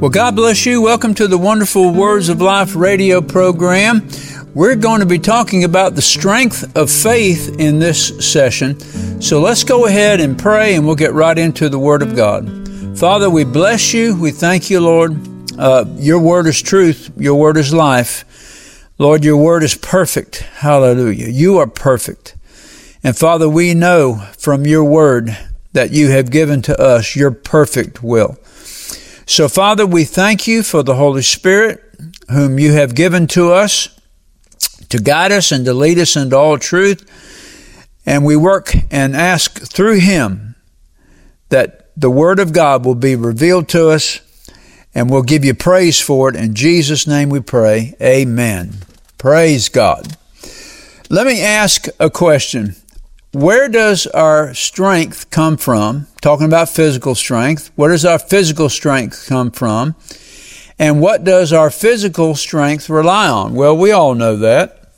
Well, God bless you. Welcome to the wonderful Words of Life radio program. We're going to be talking about the strength of faith in this session. So let's go ahead and pray and we'll get right into the Word of God. Father, we bless you. We thank you, Lord. Uh, your Word is truth, your Word is life. Lord, your Word is perfect. Hallelujah. You are perfect. And Father, we know from your Word that you have given to us your perfect will. So, Father, we thank you for the Holy Spirit, whom you have given to us to guide us and to lead us into all truth. And we work and ask through him that the Word of God will be revealed to us, and we'll give you praise for it. In Jesus' name we pray. Amen. Praise God. Let me ask a question. Where does our strength come from? Talking about physical strength. Where does our physical strength come from? And what does our physical strength rely on? Well, we all know that.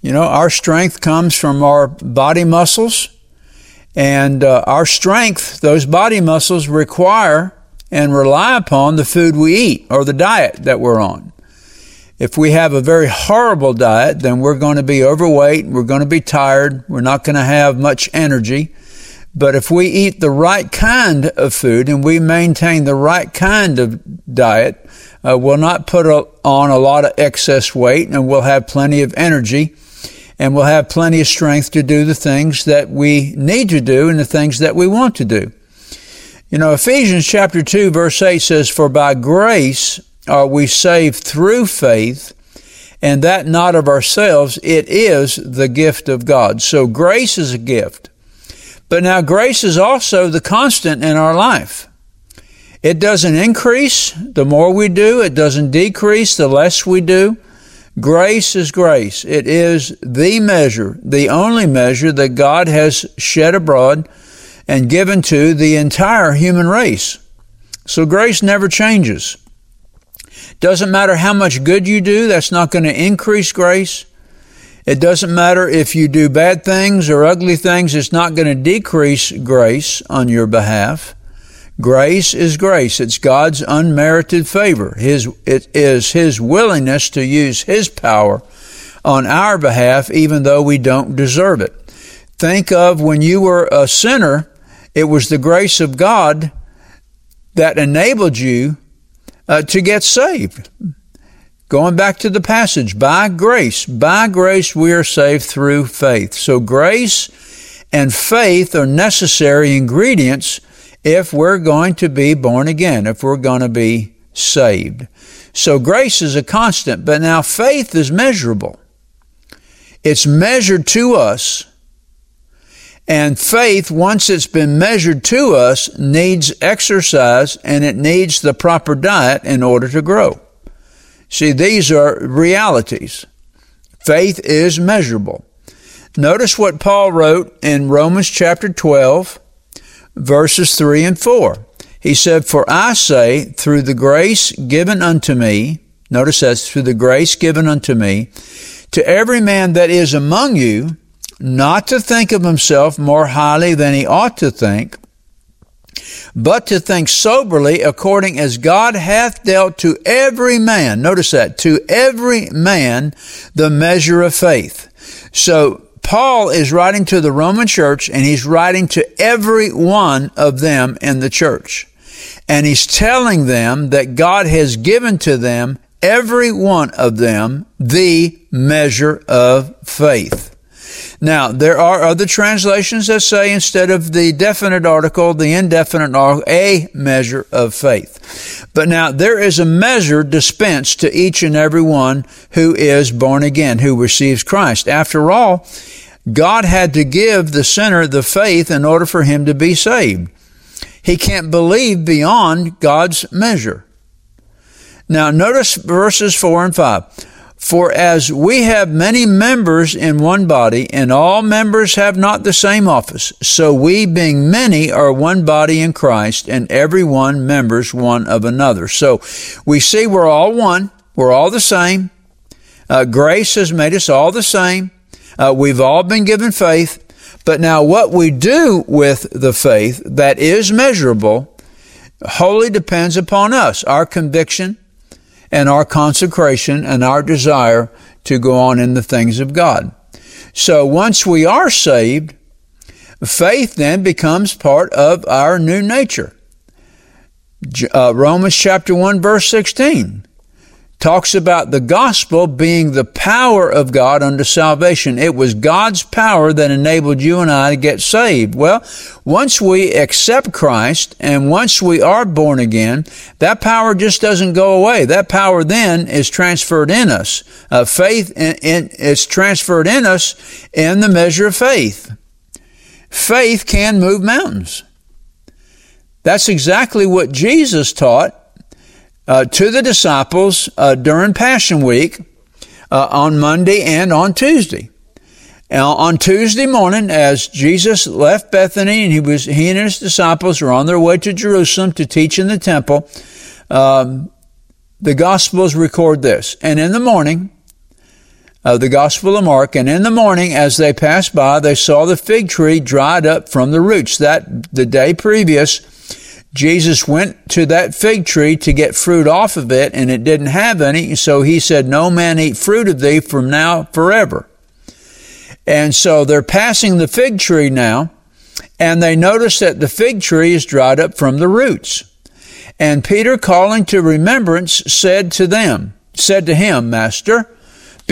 You know, our strength comes from our body muscles. And uh, our strength, those body muscles require and rely upon the food we eat or the diet that we're on. If we have a very horrible diet, then we're going to be overweight, we're going to be tired, we're not going to have much energy. But if we eat the right kind of food and we maintain the right kind of diet, uh, we'll not put a, on a lot of excess weight and we'll have plenty of energy and we'll have plenty of strength to do the things that we need to do and the things that we want to do. You know, Ephesians chapter 2 verse 8 says, For by grace are we saved through faith, and that not of ourselves, it is the gift of God. So grace is a gift. But now grace is also the constant in our life. It doesn't increase the more we do, it doesn't decrease the less we do. Grace is grace. It is the measure, the only measure that God has shed abroad and given to the entire human race. So grace never changes. Doesn't matter how much good you do, that's not going to increase grace. It doesn't matter if you do bad things or ugly things, it's not going to decrease grace on your behalf. Grace is grace. It's God's unmerited favor. His, it is His willingness to use His power on our behalf, even though we don't deserve it. Think of when you were a sinner, it was the grace of God that enabled you uh, to get saved. Going back to the passage, by grace, by grace we are saved through faith. So grace and faith are necessary ingredients if we're going to be born again, if we're going to be saved. So grace is a constant, but now faith is measurable. It's measured to us and faith, once it's been measured to us, needs exercise and it needs the proper diet in order to grow. See, these are realities. Faith is measurable. Notice what Paul wrote in Romans chapter 12, verses 3 and 4. He said, For I say, through the grace given unto me, notice that's through the grace given unto me, to every man that is among you, not to think of himself more highly than he ought to think, but to think soberly according as God hath dealt to every man, notice that, to every man the measure of faith. So, Paul is writing to the Roman church and he's writing to every one of them in the church. And he's telling them that God has given to them, every one of them, the measure of faith. Now, there are other translations that say instead of the definite article, the indefinite article, a measure of faith. But now there is a measure dispensed to each and every one who is born again, who receives Christ. After all, God had to give the sinner the faith in order for him to be saved. He can't believe beyond God's measure. Now, notice verses 4 and 5. For as we have many members in one body, and all members have not the same office, so we, being many, are one body in Christ, and every one members one of another. So we see we're all one, we're all the same. Uh, grace has made us all the same. Uh, we've all been given faith. But now, what we do with the faith that is measurable wholly depends upon us, our conviction and our consecration and our desire to go on in the things of God. So once we are saved, faith then becomes part of our new nature. Uh, Romans chapter 1 verse 16 talks about the gospel being the power of God unto salvation. It was God's power that enabled you and I to get saved. Well, once we accept Christ and once we are born again, that power just doesn't go away. That power then is transferred in us. Uh, faith in, in, is transferred in us in the measure of faith. Faith can move mountains. That's exactly what Jesus taught uh, to the disciples uh, during Passion Week uh, on Monday and on Tuesday. Now, on Tuesday morning, as Jesus left Bethany and he was he and his disciples were on their way to Jerusalem to teach in the temple, um, the Gospels record this. And in the morning, uh, the Gospel of Mark, and in the morning, as they passed by, they saw the fig tree dried up from the roots. That the day previous, Jesus went to that fig tree to get fruit off of it, and it didn't have any. So he said, No man eat fruit of thee from now forever. And so they're passing the fig tree now, and they notice that the fig tree is dried up from the roots. And Peter, calling to remembrance, said to them, said to him, Master,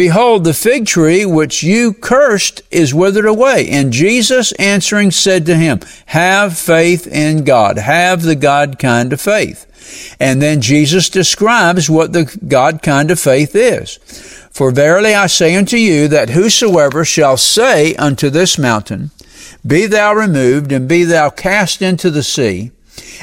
Behold, the fig tree which you cursed is withered away. And Jesus answering said to him, Have faith in God. Have the God kind of faith. And then Jesus describes what the God kind of faith is. For verily I say unto you that whosoever shall say unto this mountain, Be thou removed and be thou cast into the sea,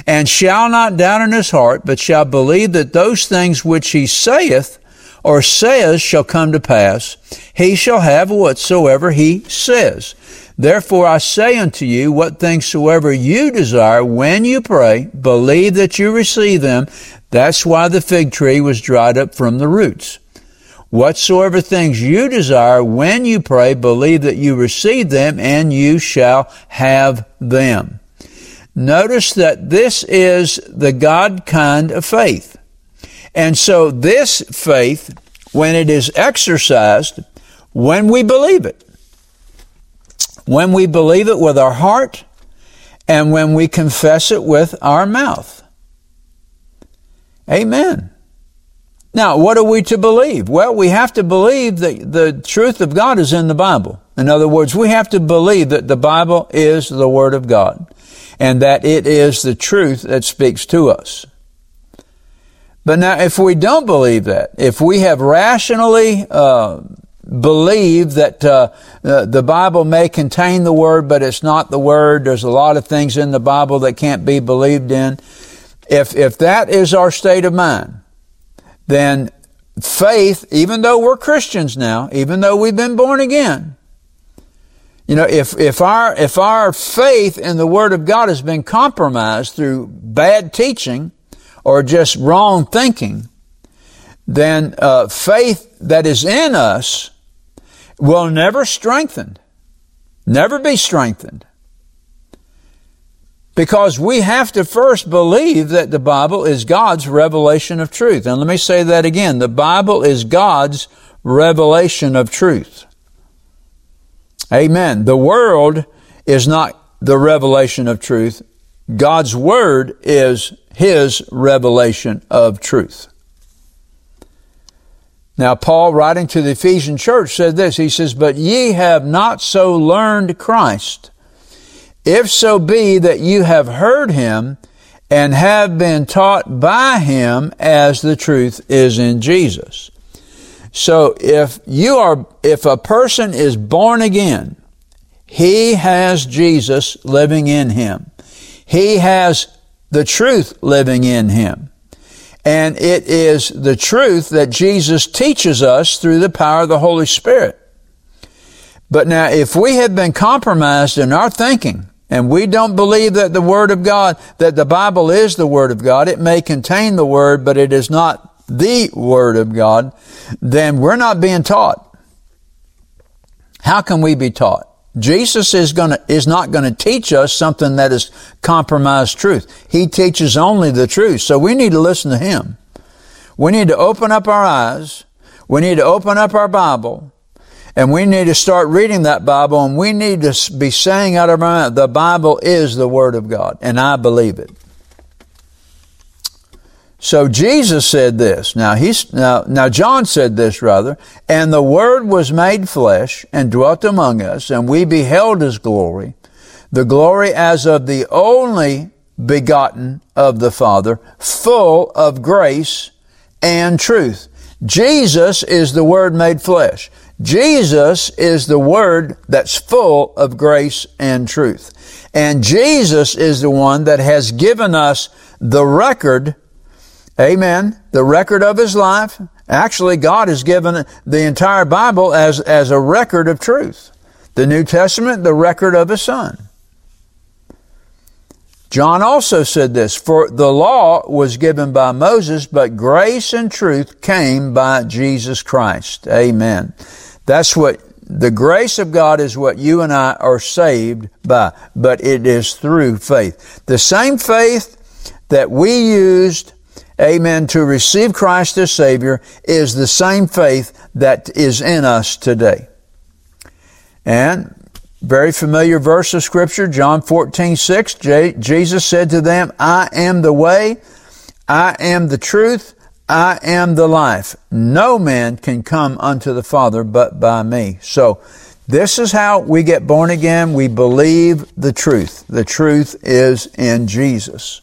and shall not doubt in his heart, but shall believe that those things which he saith or says shall come to pass, he shall have whatsoever he says. Therefore I say unto you, what things soever you desire when you pray, believe that you receive them. That's why the fig tree was dried up from the roots. Whatsoever things you desire when you pray, believe that you receive them and you shall have them. Notice that this is the God kind of faith. And so this faith, when it is exercised, when we believe it, when we believe it with our heart, and when we confess it with our mouth. Amen. Now, what are we to believe? Well, we have to believe that the truth of God is in the Bible. In other words, we have to believe that the Bible is the Word of God and that it is the truth that speaks to us. But now, if we don't believe that, if we have rationally uh, believed that uh, the Bible may contain the Word, but it's not the Word, there's a lot of things in the Bible that can't be believed in. If if that is our state of mind, then faith, even though we're Christians now, even though we've been born again, you know, if, if our, if our faith in the Word of God has been compromised through bad teaching, or just wrong thinking, then uh, faith that is in us will never strengthen, never be strengthened. Because we have to first believe that the Bible is God's revelation of truth. And let me say that again. The Bible is God's revelation of truth. Amen. The world is not the revelation of truth. God's Word is his revelation of truth. Now, Paul, writing to the Ephesian church, said this. He says, But ye have not so learned Christ, if so be that you have heard him and have been taught by him as the truth is in Jesus. So if you are, if a person is born again, he has Jesus living in him. He has the truth living in him. And it is the truth that Jesus teaches us through the power of the Holy Spirit. But now, if we have been compromised in our thinking, and we don't believe that the Word of God, that the Bible is the Word of God, it may contain the Word, but it is not the Word of God, then we're not being taught. How can we be taught? Jesus is gonna, is not gonna teach us something that is compromised truth. He teaches only the truth. So we need to listen to Him. We need to open up our eyes. We need to open up our Bible. And we need to start reading that Bible and we need to be saying out of our mouth, the Bible is the Word of God. And I believe it. So Jesus said this. Now he's, now, now John said this rather, and the Word was made flesh and dwelt among us, and we beheld His glory, the glory as of the only begotten of the Father, full of grace and truth. Jesus is the Word made flesh. Jesus is the Word that's full of grace and truth. And Jesus is the one that has given us the record Amen. The record of his life. Actually, God has given the entire Bible as, as a record of truth. The New Testament, the record of his son. John also said this, for the law was given by Moses, but grace and truth came by Jesus Christ. Amen. That's what the grace of God is what you and I are saved by, but it is through faith. The same faith that we used amen, to receive Christ as Savior is the same faith that is in us today. And very familiar verse of scripture, John 14, 6, J- Jesus said to them, I am the way, I am the truth, I am the life. No man can come unto the Father but by me. So, this is how we get born again. We believe the truth. The truth is in Jesus.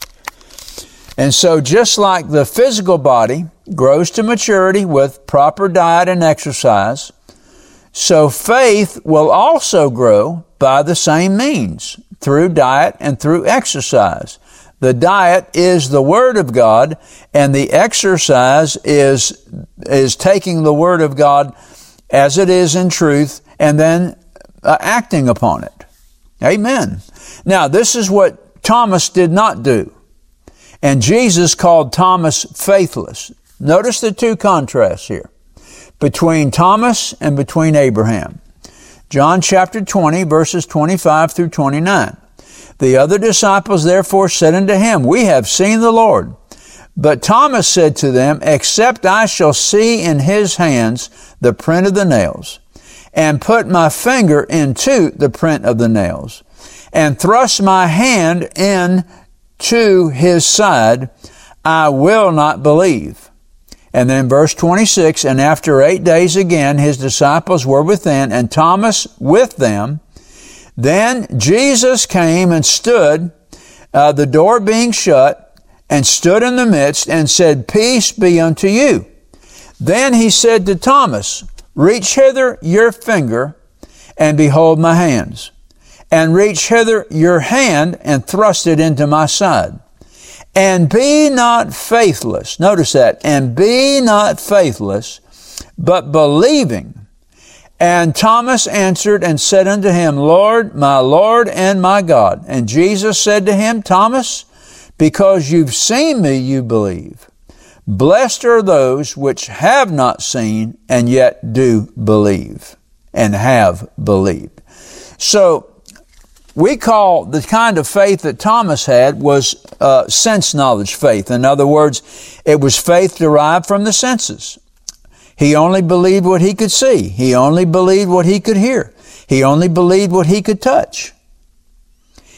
And so just like the physical body grows to maturity with proper diet and exercise, so faith will also grow by the same means through diet and through exercise. The diet is the Word of God and the exercise is, is taking the Word of God as it is in truth and then uh, acting upon it. Amen. Now, this is what Thomas did not do. And Jesus called Thomas faithless. Notice the two contrasts here between Thomas and between Abraham. John chapter 20 verses 25 through 29. The other disciples therefore said unto him, We have seen the Lord. But Thomas said to them, Except I shall see in his hands the print of the nails, and put my finger into the print of the nails, and thrust my hand in to his side, I will not believe. And then verse 26, and after eight days again, his disciples were within, and Thomas with them. Then Jesus came and stood, uh, the door being shut, and stood in the midst, and said, Peace be unto you. Then he said to Thomas, Reach hither your finger, and behold my hands and reach hither your hand and thrust it into my side. And be not faithless. Notice that. And be not faithless, but believing. And Thomas answered and said unto him, Lord, my Lord and my God. And Jesus said to him, Thomas, because you've seen me, you believe. Blessed are those which have not seen and yet do believe and have believed. So, we call the kind of faith that Thomas had was uh, sense knowledge faith. In other words, it was faith derived from the senses. He only believed what he could see. He only believed what he could hear. He only believed what he could touch.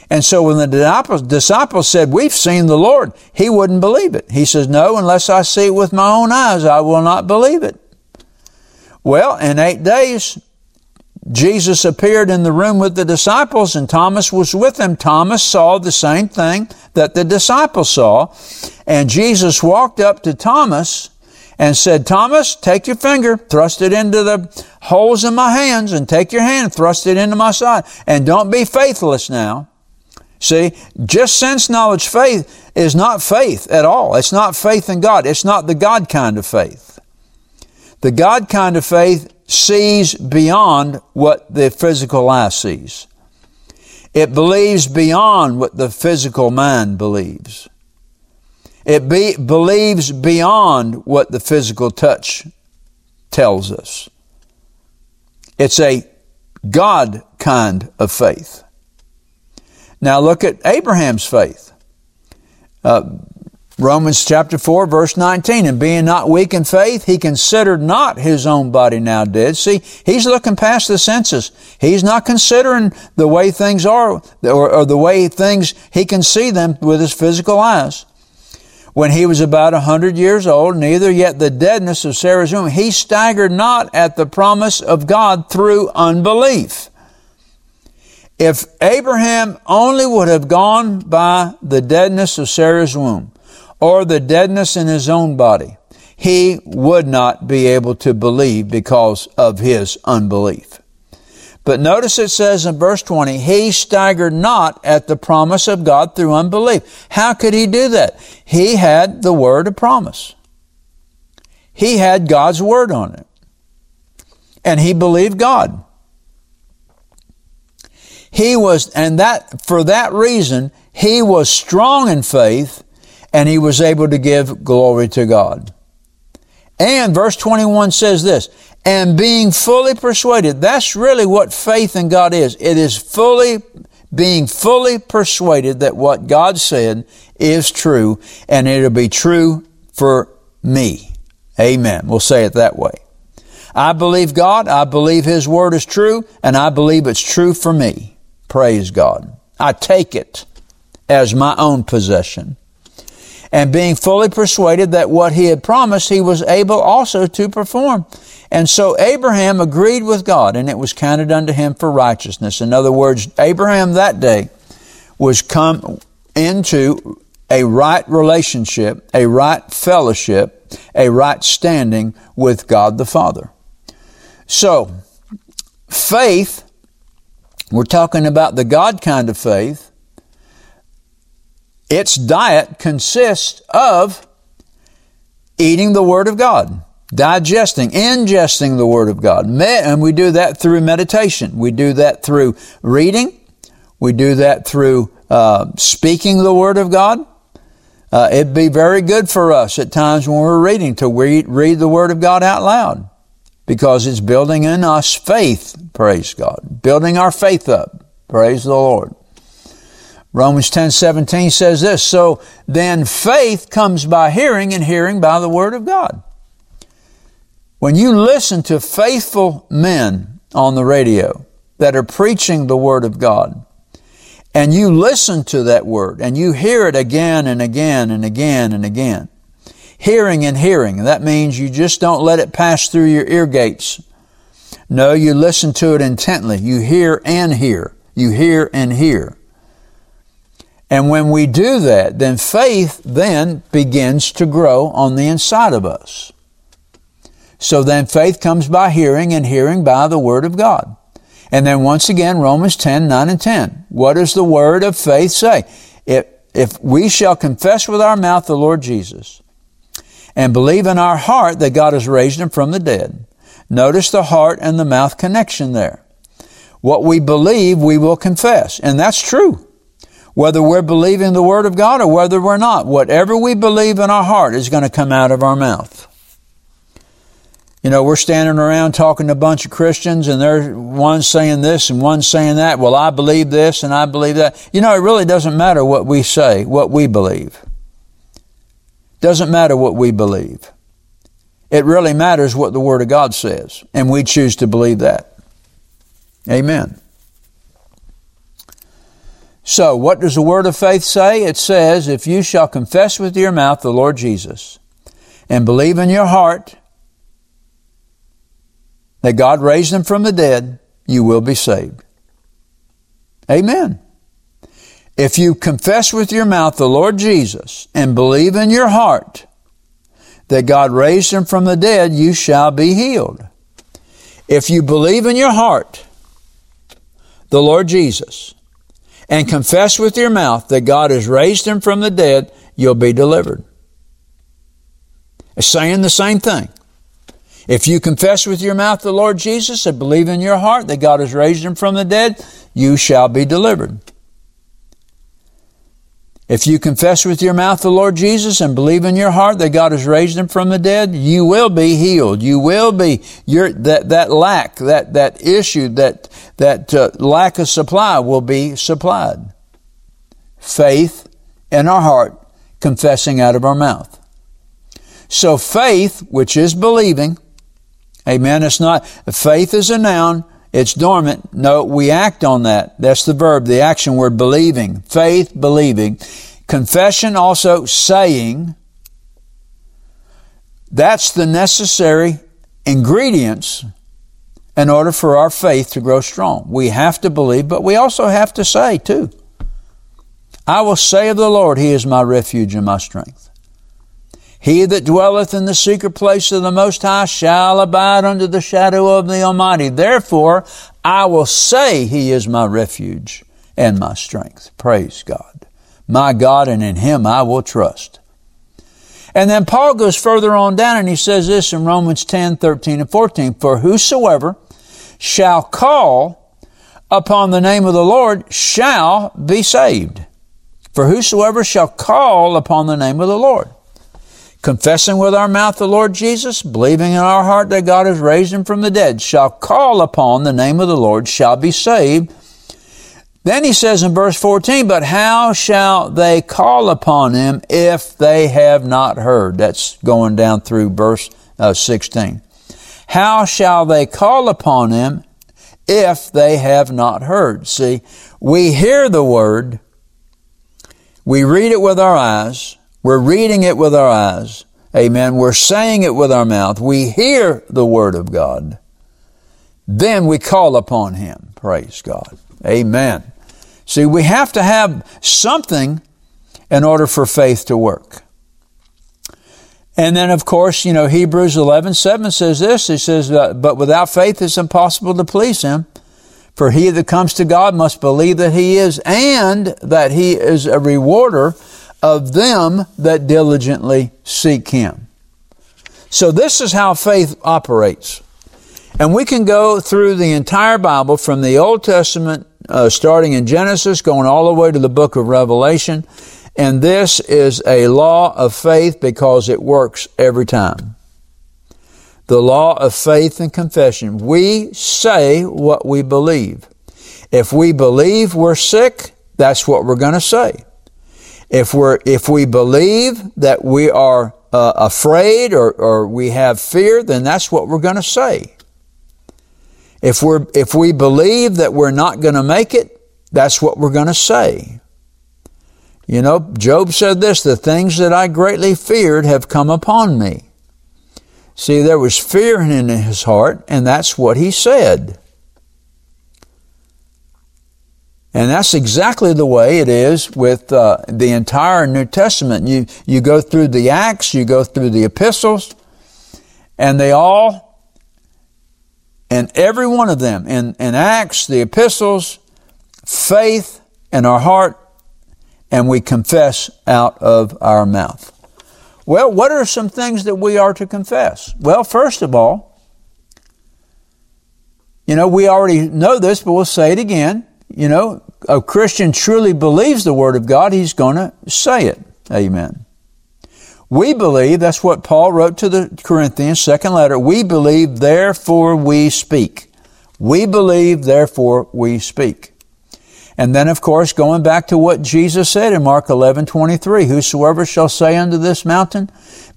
And so when the disciples, said, We've seen the Lord, he wouldn't believe it. He says, No, unless I see it with my own eyes, I will not believe it. Well, in eight days, Jesus appeared in the room with the disciples and Thomas was with them. Thomas saw the same thing that the disciples saw. And Jesus walked up to Thomas and said, Thomas, take your finger, thrust it into the holes in my hands and take your hand, thrust it into my side. And don't be faithless now. See, just sense knowledge faith is not faith at all. It's not faith in God. It's not the God kind of faith. The God kind of faith sees beyond what the physical eye sees. It believes beyond what the physical mind believes. It be, believes beyond what the physical touch tells us. It's a God kind of faith. Now look at Abraham's faith. Uh, Romans chapter 4 verse 19, and being not weak in faith, he considered not his own body now dead. See, he's looking past the senses. He's not considering the way things are, or, or the way things, he can see them with his physical eyes. When he was about a hundred years old, neither yet the deadness of Sarah's womb, he staggered not at the promise of God through unbelief. If Abraham only would have gone by the deadness of Sarah's womb, or the deadness in his own body, he would not be able to believe because of his unbelief. But notice it says in verse 20, he staggered not at the promise of God through unbelief. How could he do that? He had the word of promise. He had God's word on it. And he believed God. He was, and that, for that reason, he was strong in faith and he was able to give glory to God. And verse 21 says this, and being fully persuaded, that's really what faith in God is. It is fully, being fully persuaded that what God said is true and it'll be true for me. Amen. We'll say it that way. I believe God, I believe His Word is true, and I believe it's true for me. Praise God. I take it as my own possession and being fully persuaded that what he had promised he was able also to perform. And so Abraham agreed with God and it was counted unto him for righteousness. In other words, Abraham that day was come into a right relationship, a right fellowship, a right standing with God the Father. So, faith, we're talking about the God kind of faith, its diet consists of eating the Word of God, digesting, ingesting the Word of God. And we do that through meditation. We do that through reading. We do that through uh, speaking the Word of God. Uh, it'd be very good for us at times when we're reading to read, read the Word of God out loud because it's building in us faith, praise God. Building our faith up, praise the Lord. Romans 10 17 says this So then faith comes by hearing, and hearing by the Word of God. When you listen to faithful men on the radio that are preaching the Word of God, and you listen to that Word, and you hear it again and again and again and again, hearing and hearing, that means you just don't let it pass through your ear gates. No, you listen to it intently. You hear and hear. You hear and hear. And when we do that, then faith then begins to grow on the inside of us. So then faith comes by hearing and hearing by the Word of God. And then once again, Romans 10, 9 and 10. What does the Word of faith say? If, if we shall confess with our mouth the Lord Jesus and believe in our heart that God has raised him from the dead, notice the heart and the mouth connection there. What we believe, we will confess. And that's true whether we're believing the Word of God or whether we're not. Whatever we believe in our heart is going to come out of our mouth. You know, we're standing around talking to a bunch of Christians and there's one saying this and one saying that. Well, I believe this and I believe that. You know, it really doesn't matter what we say, what we believe. Doesn't matter what we believe. It really matters what the Word of God says, and we choose to believe that. Amen. So, what does the word of faith say? It says, If you shall confess with your mouth the Lord Jesus and believe in your heart that God raised him from the dead, you will be saved. Amen. If you confess with your mouth the Lord Jesus and believe in your heart that God raised him from the dead, you shall be healed. If you believe in your heart the Lord Jesus and confess with your mouth that God has raised him from the dead, you'll be delivered. It's saying the same thing. If you confess with your mouth the Lord Jesus and believe in your heart that God has raised him from the dead, you shall be delivered. If you confess with your mouth the Lord Jesus and believe in your heart that God has raised him from the dead, you will be healed. You will be your that that lack, that that issue, that that uh, lack of supply will be supplied. Faith in our heart, confessing out of our mouth. So faith, which is believing, amen. It's not faith is a noun. It's dormant. No, we act on that. That's the verb, the action word, believing. Faith, believing. Confession, also saying. That's the necessary ingredients in order for our faith to grow strong. We have to believe, but we also have to say too. I will say of the Lord, He is my refuge and my strength. He that dwelleth in the secret place of the Most High shall abide under the shadow of the Almighty. Therefore, I will say He is my refuge and my strength. Praise God. My God, and in Him I will trust. And then Paul goes further on down and he says this in Romans 10, 13, and 14. For whosoever shall call upon the name of the Lord shall be saved. For whosoever shall call upon the name of the Lord confessing with our mouth the Lord Jesus, believing in our heart that God has raised him from the dead, shall call upon the name of the Lord, shall be saved. Then he says in verse 14, but how shall they call upon him if they have not heard? That's going down through verse uh, 16. How shall they call upon him if they have not heard? See, we hear the word, we read it with our eyes, we're reading it with our eyes. Amen. We're saying it with our mouth. We hear the Word of God. Then we call upon Him. Praise God. Amen. See, we have to have something in order for faith to work. And then, of course, you know, Hebrews 11, 7 says this. It says, uh, but without faith it's impossible to please Him. For he that comes to God must believe that He is and that He is a rewarder of them that diligently seek Him. So this is how faith operates. And we can go through the entire Bible from the Old Testament, uh, starting in Genesis, going all the way to the book of Revelation. And this is a law of faith because it works every time. The law of faith and confession. We say what we believe. If we believe we're sick, that's what we're going to say. If we're, if we believe that we are uh, afraid or, or we have fear, then that's what we're going to say. If we're, if we believe that we're not going to make it, that's what we're going to say. You know, Job said this, the things that I greatly feared have come upon me. See, there was fear in his heart, and that's what he said. And that's exactly the way it is with uh, the entire New Testament. You, you go through the Acts, you go through the epistles, and they all, and every one of them, in, in Acts, the epistles, faith in our heart, and we confess out of our mouth. Well, what are some things that we are to confess? Well, first of all, you know, we already know this, but we'll say it again. You know, a Christian truly believes the Word of God, he's going to say it. Amen. We believe, that's what Paul wrote to the Corinthians, second letter, we believe, therefore we speak. We believe, therefore we speak. And then, of course, going back to what Jesus said in Mark 11, 23, whosoever shall say unto this mountain,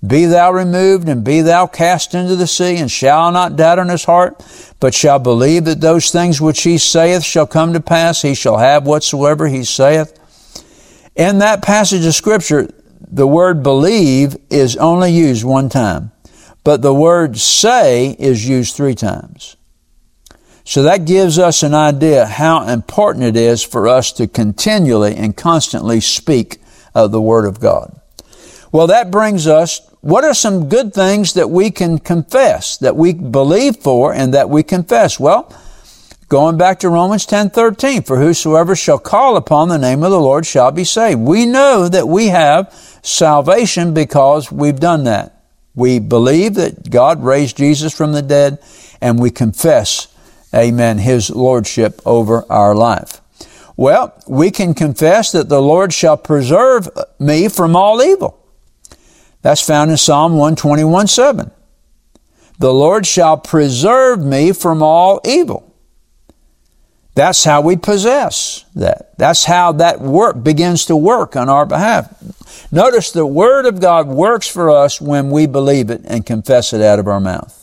be thou removed and be thou cast into the sea and shall not doubt in his heart, but shall believe that those things which he saith shall come to pass, he shall have whatsoever he saith. In that passage of scripture, the word believe is only used one time, but the word say is used three times. So that gives us an idea how important it is for us to continually and constantly speak of the Word of God. Well, that brings us, what are some good things that we can confess, that we believe for and that we confess? Well, going back to Romans 10, 13, for whosoever shall call upon the name of the Lord shall be saved. We know that we have salvation because we've done that. We believe that God raised Jesus from the dead and we confess amen, His Lordship over our life. Well, we can confess that the Lord shall preserve me from all evil. That's found in Psalm 121 7. The Lord shall preserve me from all evil. That's how we possess that. That's how that work begins to work on our behalf. Notice the Word of God works for us when we believe it and confess it out of our mouth.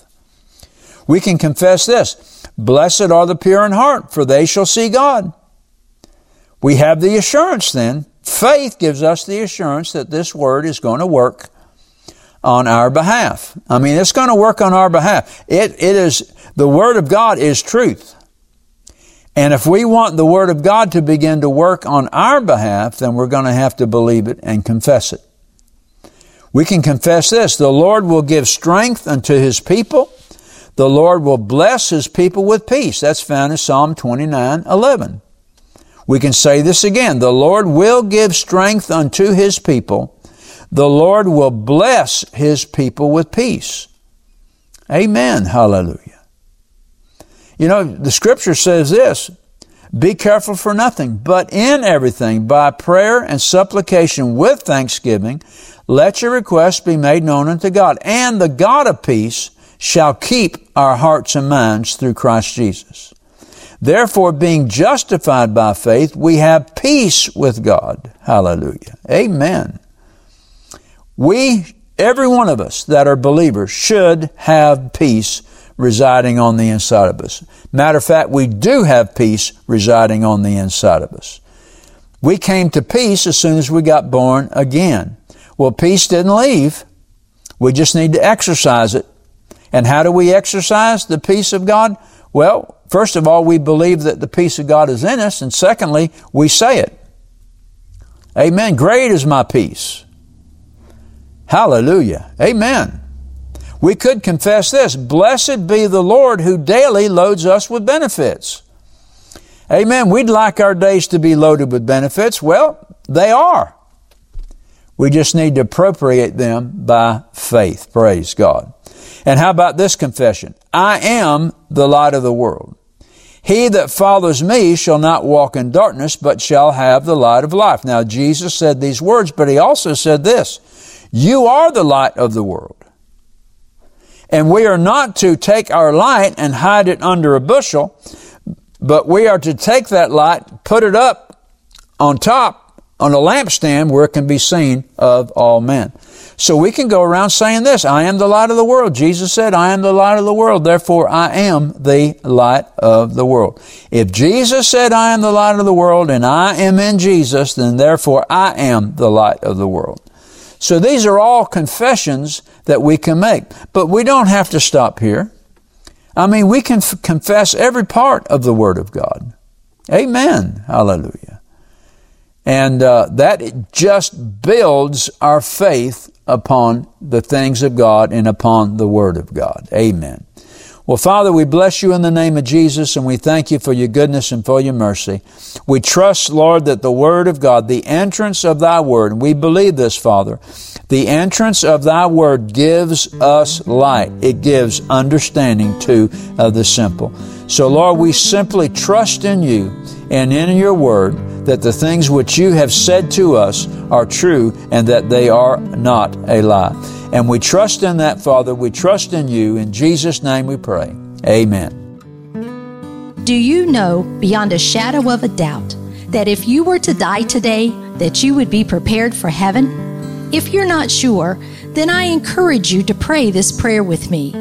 We can confess this Blessed are the pure in heart, for they shall see God. We have the assurance then. Faith gives us the assurance that this Word is going to work on our behalf. I mean, it's going to work on our behalf. It, it is, the Word of God is truth. And if we want the Word of God to begin to work on our behalf, then we're going to have to believe it and confess it. We can confess this the Lord will give strength unto His people. The Lord will bless His people with peace. That's found in Psalm 29 11. We can say this again the Lord will give strength unto His people. The Lord will bless His people with peace. Amen. Hallelujah. You know, the scripture says this Be careful for nothing, but in everything, by prayer and supplication with thanksgiving, let your requests be made known unto God. And the God of peace shall keep our hearts and minds through Christ Jesus. Therefore, being justified by faith, we have peace with God. Hallelujah. Amen. We, every one of us that are believers, should have peace residing on the inside of us. Matter of fact, we do have peace residing on the inside of us. We came to peace as soon as we got born again. Well, peace didn't leave. We just need to exercise it. And how do we exercise the peace of God? Well, first of all, we believe that the peace of God is in us, and secondly, we say it. Amen. Great is my peace. Hallelujah. Amen. We could confess this Blessed be the Lord who daily loads us with benefits. Amen. We'd like our days to be loaded with benefits. Well, they are. We just need to appropriate them by faith. Praise God. And how about this confession? I am the light of the world. He that follows me shall not walk in darkness, but shall have the light of life. Now, Jesus said these words, but he also said this You are the light of the world. And we are not to take our light and hide it under a bushel, but we are to take that light, put it up on top on a lampstand where it can be seen of all men. So we can go around saying this, I am the light of the world. Jesus said, I am the light of the world. Therefore, I am the light of the world. If Jesus said, I am the light of the world and I am in Jesus, then therefore I am the light of the world. So these are all confessions that we can make. But we don't have to stop here. I mean, we can f- confess every part of the Word of God. Amen. Hallelujah. And uh, that just builds our faith upon the things of God and upon the Word of God. Amen. Well, Father, we bless you in the name of Jesus and we thank you for your goodness and for your mercy. We trust, Lord, that the Word of God, the entrance of thy Word, and we believe this, Father, the entrance of thy Word gives us light. It gives understanding to uh, the simple. So, Lord, we simply trust in you and in your Word that the things which you have said to us are true and that they are not a lie. And we trust in that, Father. We trust in you. In Jesus' name we pray. Amen. Do you know beyond a shadow of a doubt that if you were to die today, that you would be prepared for heaven? If you're not sure, then I encourage you to pray this prayer with me.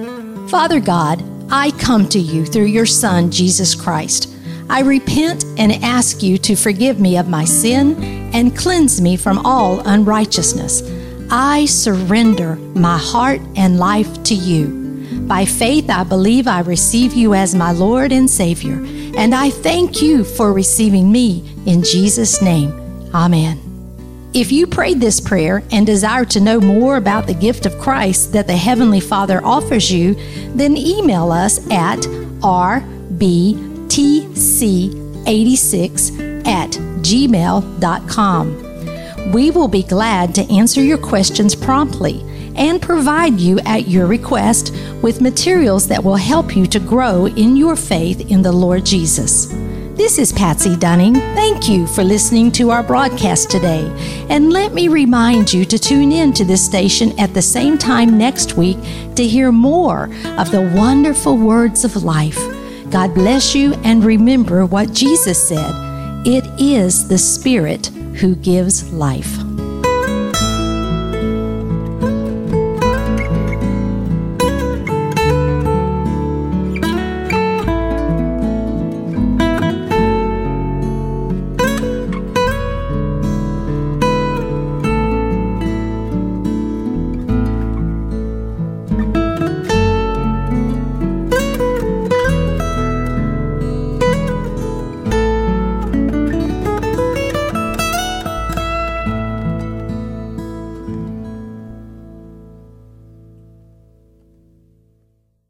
Father God, I come to you through your Son, Jesus Christ. I repent and ask you to forgive me of my sin and cleanse me from all unrighteousness. I surrender my heart and life to you. By faith, I believe I receive you as my Lord and Savior, and I thank you for receiving me in Jesus' name. Amen. If you prayed this prayer and desire to know more about the gift of Christ that the Heavenly Father offers you, then email us at c86 at gmail.com. We will be glad to answer your questions promptly and provide you at your request with materials that will help you to grow in your faith in the Lord Jesus. This is Patsy Dunning. Thank you for listening to our broadcast today. And let me remind you to tune in to this station at the same time next week to hear more of the wonderful words of life. God bless you, and remember what Jesus said it is the Spirit who gives life.